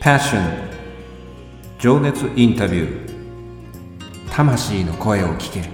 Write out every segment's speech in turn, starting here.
Passion. 情熱インタビュー。魂の声を聞け。る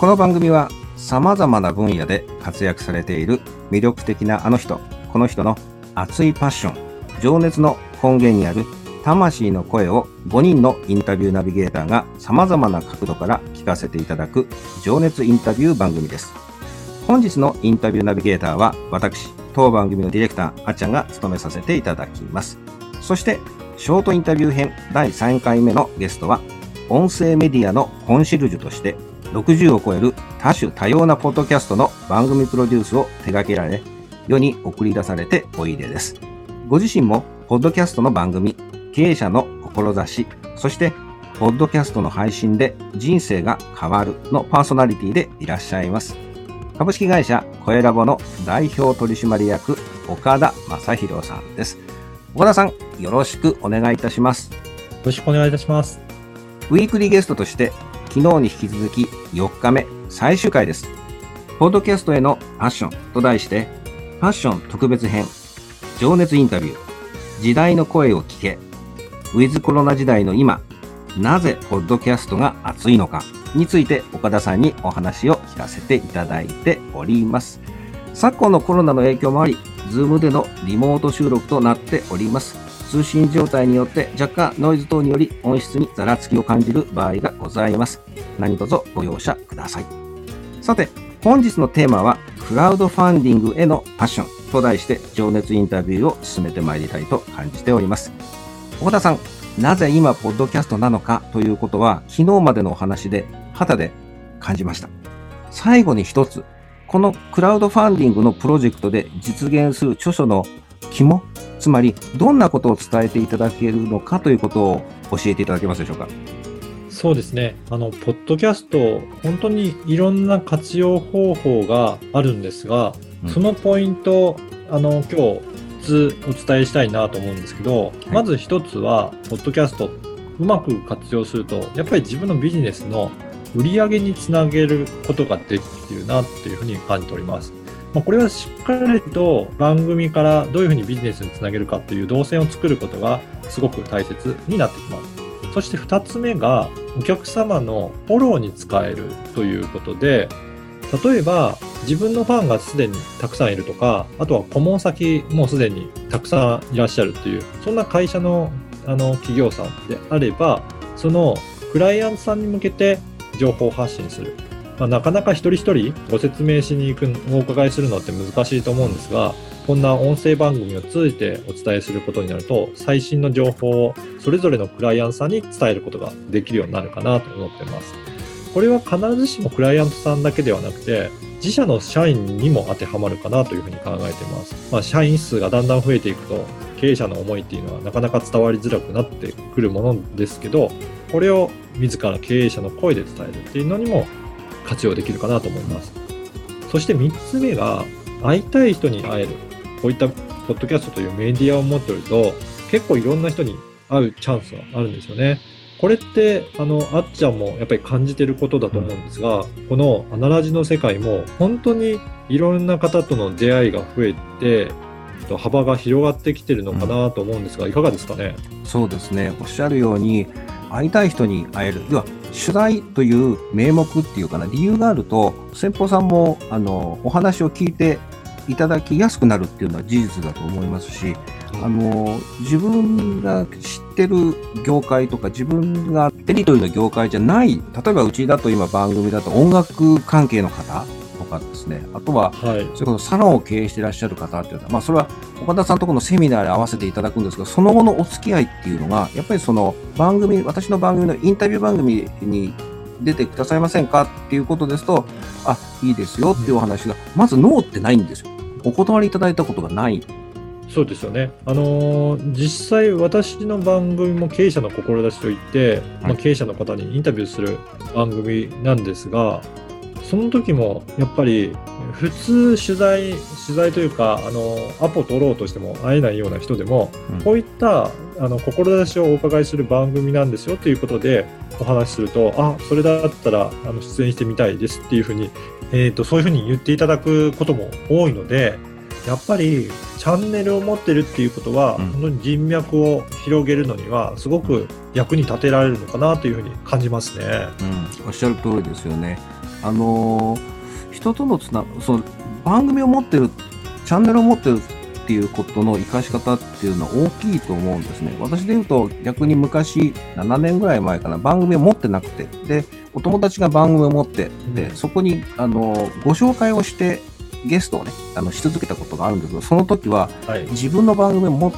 この番組はさまざまな分野で活躍されている魅力的なあの人この人の熱いパッション情熱の根源にある魂の声を5人のインタビューナビゲーターが様々な角度から聞かせていただく情熱インタビュー番組です。本日のインタビューナビゲーターは私、当番組のディレクター、あっちゃんが務めさせていただきます。そして、ショートインタビュー編第3回目のゲストは、音声メディアのコンシェルジュとして、60を超える多種多様なポッドキャストの番組プロデュースを手掛けられ、世に送り出されておいでです。ご自身も、ポッドキャストの番組、経営者の志、そして、ポッドキャストの配信で人生が変わるのパーソナリティでいらっしゃいます。株式会社声ラボの代表取締役、岡田正宏さんです。岡田さん、よろしくお願いいたします。よろしくお願いいたします。ウィークリーゲストとして、昨日に引き続き4日目、最終回です。ポッドキャストへのパッションと題して、パッション特別編、情熱インタビュー、時代の声を聞け、ウィズコロナ時代の今、なぜポッドキャストが熱いのかについて岡田さんにお話を聞かせていただいております。昨今のコロナの影響もあり、ズームでのリモート収録となっております。通信状態によって若干ノイズ等により音質にざらつきを感じる場合がございます。何卒ご容赦ください。さて、本日のテーマは、クラウドファンディングへのパッションと題して情熱インタビューを進めてまいりたいと感じております。小田さん、なぜ今、ポッドキャストなのかということは、昨日までのお話で肌で感じました。最後に一つ、このクラウドファンディングのプロジェクトで実現する著書の肝、つまりどんなことを伝えていただけるのかということを教えていただけますでしょうか。そうですね。あの、ポッドキャスト、本当にいろんな活用方法があるんですが、そのポイント、あの、今日つお伝えしたいなと思うんですけど、はい、まず一つは、ポッドキャスト、うまく活用すると、やっぱり自分のビジネスの売り上げにつなげることができるなっていうふうに感じております。まあ、これはしっかりと番組からどういうふうにビジネスにつなげるかっていう動線を作ることがすごく大切になってきます。そして2つ目がお客様のフォローに使えるということで、例えば自分のファンがすでにたくさんいるとか、あとは顧問先もすでにたくさんいらっしゃるっていう、そんな会社のあの企業さんであれば、そのクライアントさんに向けて情報発信する。まあ、なかなか一人一人ご説明しに行く、お伺いするのって難しいと思うんですが、こんな音声番組を通じてお伝えすることになると、最新の情報をそれぞれのクライアントさんに伝えることができるようになるかなと思ってます。これは必ずしもクライアントさんだけではなくて、自社の社員にも当てはまるかなというふうに考えてます。まあ、社員数がだんだん増えていくと、経営者の思いっていうのはなかなか伝わりづらくなってくるものですけど、これを自ら経営者の声で伝えるっていうのにも活用できるかなと思います。そして3つ目が、会いたい人に会える。こういったポッドキャストというメディアを持っておると、結構いろんな人に会うチャンスがあるんですよね。これって、あの、あっちゃんもやっぱり感じてることだと思うんですが、このアナラジの世界も本当にいろんな方との出会いが増えて、幅が広がってきてるのかなと思うんですが、いかがですかね？そうですね。おっしゃるように、会いたい人に会える。要は、取材という名目っていうかな、理由があると、先方さんも、あの、お話を聞いていただきやすくなるっていうのは事実だと思いますし、あの自分が知ってる業界とか自分がテリトリーの業界じゃない例えばうちだと今番組だと音楽関係の方とかですね。あとは、はい、それこそサロンを経営していらっしゃる方っていうのは、まあ、それは岡田さんとこのセミナーで合わせていただくんですがその後のお付き合いっていうのがやっぱりその番組私の番組のインタビュー番組に出てくださいませんかっていうことですとあいいですよっていうお話が、まずノーってないんですよお断りいただいたことがないそうですよね。あのー、実際私の番組も経営者の志といって、はい、まあ、経営者の方にインタビューする番組なんですが、その時もやっぱり普通取材取材というかあのアポ取ろうとしても会えないような人でも、うん、こういったあの志をお伺いする番組なんですよということでお話しするとあそれだったらあの出演してみたいですっていうふうに、えーと、そういうふうに言っていただくことも多いのでやっぱりチャンネルを持ってるっていうことは、うん、本当に人脈を広げるのにはすごく役に立てられるのかなというふうに感じますね。うん、おっしゃる通りですよね。あのー、人とのつなその番組を持ってるチャンネルを持ってるっていうことの活かし方っていうのは大きいと思うんですね。私で言うと逆に昔7年ぐらい前かな番組を持ってなくてでお友達が番組を持ってでそこにあのご紹介をしてゲストをねあのし続けたことがあるんですけどその時は、自分の番組を持っ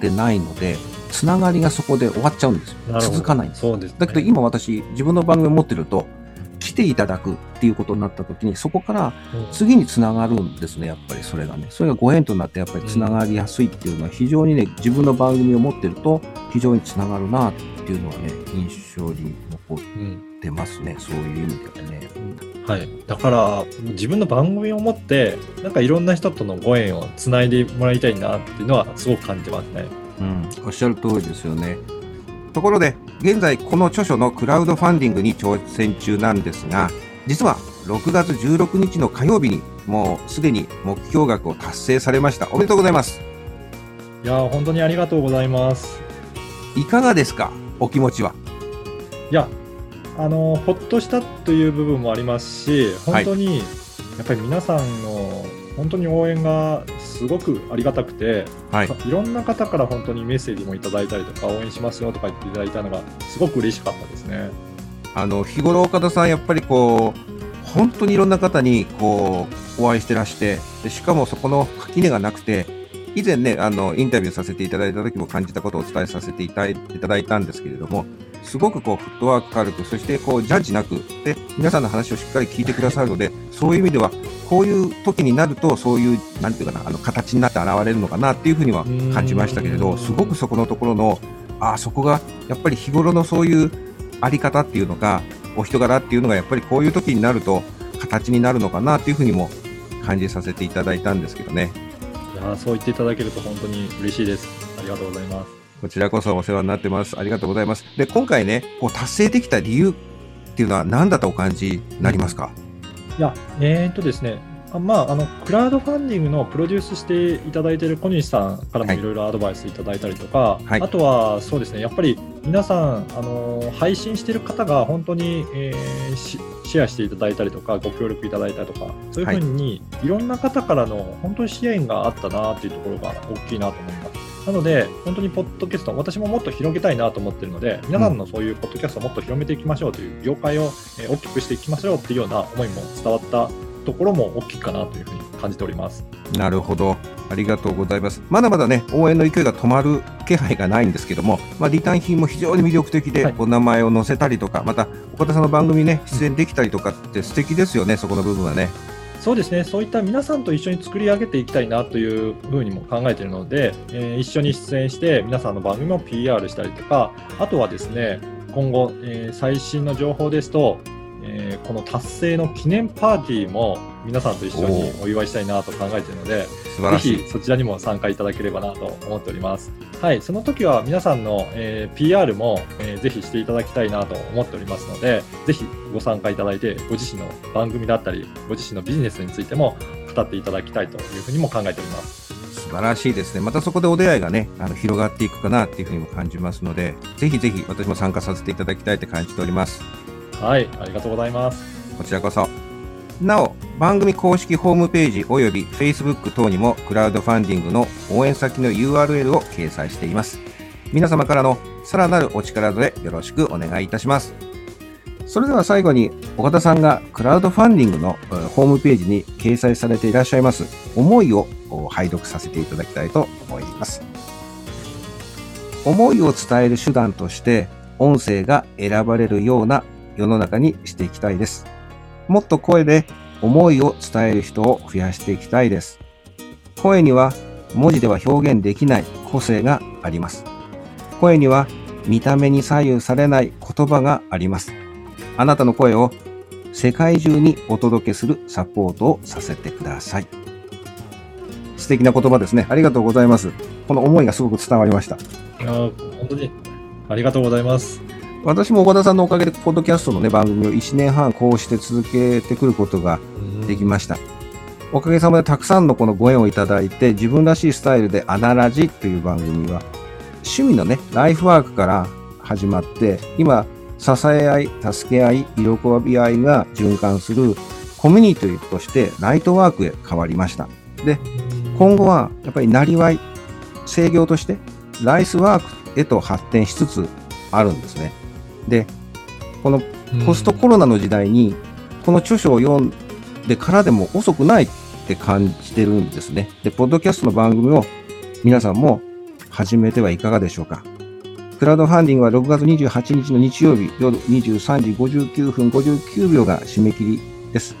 てないのでつながりがそこで終わっちゃうんですよ。続かないんです。そうです、ね、だけど今私自分の番組を持ってると来ていただくっていうことになった時に、そこから次につながるんですね、やっぱりそれがね。それがご縁となってやっぱりつながりやすいっていうのは非常にね、自分の番組を持ってると非常につながるなっていうのはね、印象に残ってますね、うん、そういう意味ではね。はい。だから、自分の番組を持って、なんかいろんな人とのご縁をつないでもらいたいなっていうのはすごく感じますね。うん、おっしゃる通りですよね。ところで、現在この著書のクラウドファンディングに挑戦中なんですが、実は6月16日の火曜日にもうすでに目標額を達成されました。おめでとうございます。いや本当にありがとうございます。いかがですか、お気持ちは。いや、あの、ほっとしたという部分もありますし、本当に、やっぱり皆さんの本当に応援がすごくありがたくて、はい、いろんな方から本当にメッセージもいただいたりとか、応援しますよとか言っていただいたのが、すごく嬉しかったですね。あの日頃、岡田さん、やっぱりこう、本当にいろんな方にこうお会いしてらしてで、しかもそこの垣根がなくて、以前ね、あのインタビューさせていただいた時も感じたことをお伝えさせていただいたんですけれども、すごくこうフットワーク軽く、そしてこうジャッジなく、で皆さんの話をしっかり聞いてくださるので、そういう意味では、こういう時になると、そういう、なんていうかな、あの形になって現れるのかなっていうふうには感じましたけれど、すごくそこのところの、ああ、そこがやっぱり日頃のそういうあり方っていうのか、お人柄っていうのがやっぱりこういう時になると、形になるのかなっていうふうにも感じさせていただいたんですけどね。いやそう言っていただけると本当に嬉しいです。ありがとうございます。こちらこそお世話になってます。ありがとうございます。で、今回ね、こう達成できた理由っていうのは何だとお感じになりますか、いや、えー、っとですね、あまあ、あのクラウドファンディングのプロデュースしていただいている小西さんからもい。ろいろアドバイスいただいたりとか、はい、あとはそうですね、やっぱり皆さん、あの配信している方が本当に、えー、シェアしていただいたりとか、ご協力いただいたりとか、そういうふうに、い、ろんな方からの本当に支援があったなというところが大きいなと思います。なので、本当にポッドキャスト、私ももっと広げたいなと思っているので、皆さんのそういうポッドキャストをもっと広めていきましょうという、業界を大きくしていきましょうというような思いも伝わったところも大きいかなというふうに感じております。なるほど。ありがとうございます。まだまだね、応援の勢いが止まる気配がないんですけども、まあ、リターン品も非常に魅力的で、はい、お名前を載せたりとか、また岡田さんの番組ね、出演できたりとかって素敵ですよね、そこの部分はね。そうですね、そういった皆さんと一緒に作り上げていきたいなというふうにも考えているので、えー、一緒に出演して、皆さんの番組も PR したりとか、あとはですね、今後、えー、最新の情報ですと、えー、この達成の記念パーティーも皆さんと一緒にお祝いしたいなと考えているので、ぜひそちらにも参加いただければなと思っております。はい、その時は皆さんの、えー、PR も、えー、ぜひしていただきたいなと思っておりますので、ぜひご参加いただいて、ご自身の番組だったり、ご自身のビジネスについても語っていただきたいというふうにも考えております。素晴らしいですね。またそこでお出会いがね、あの広がっていくかなっていうふうにも感じますので、ぜひぜひ私も参加させていただきたいって感じております。はい、ありがとうございます。こちらこそ。なお、番組公式ホームページ及び Facebook 等にもクラウドファンディングの応援先の URL を掲載しています。皆様からのさらなるお力添えよろしくお願いいたします。それでは最後に岡田さんがクラウドファンディングのホームページに掲載されていらっしゃいます思いを拝読させていただきたいと思います。思いを伝える手段として音声が選ばれるような世の中にしていきたいです。もっと声で思いを伝える人を増やしていきたいです。声には文字では表現できない個性があります。声には見た目に左右されない言葉があります。あなたの声を世界中にお届けするサポートをさせてください。素敵な言葉ですね。ありがとうございます。この思いがすごく伝わりました。いや本当にありがとうございます。私も岡田さんのおかげで、ポッドキャストのね、番組を1年半こうして続けてくることができました。おかげさまでたくさんのこのご縁をいただいて、自分らしいスタイルでアナラジという番組は、趣味のね、ライフワークから始まって、今、支え合い、助け合い、喜び合いが循環するコミュニティとしてライトワークへ変わりました。で、今後はやっぱりなりわい、制業としてライスワークへと発展しつつあるんですね。で、このポストコロナの時代に、この著書を読んでからでも遅くないって感じてるんですね。で、ポッドキャストの番組を皆さんも始めてはいかがでしょうか。クラウドファンディングは6月28日の日曜日夜23時59分59秒が締め切りです。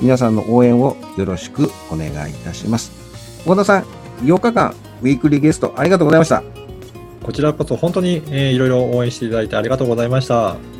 皆さんの応援をよろしくお願いいたします。小田さん、8日間ウィークリーゲストありがとうございました。こちらこそ本当に、えーいろいろ応援していただいてありがとうございました。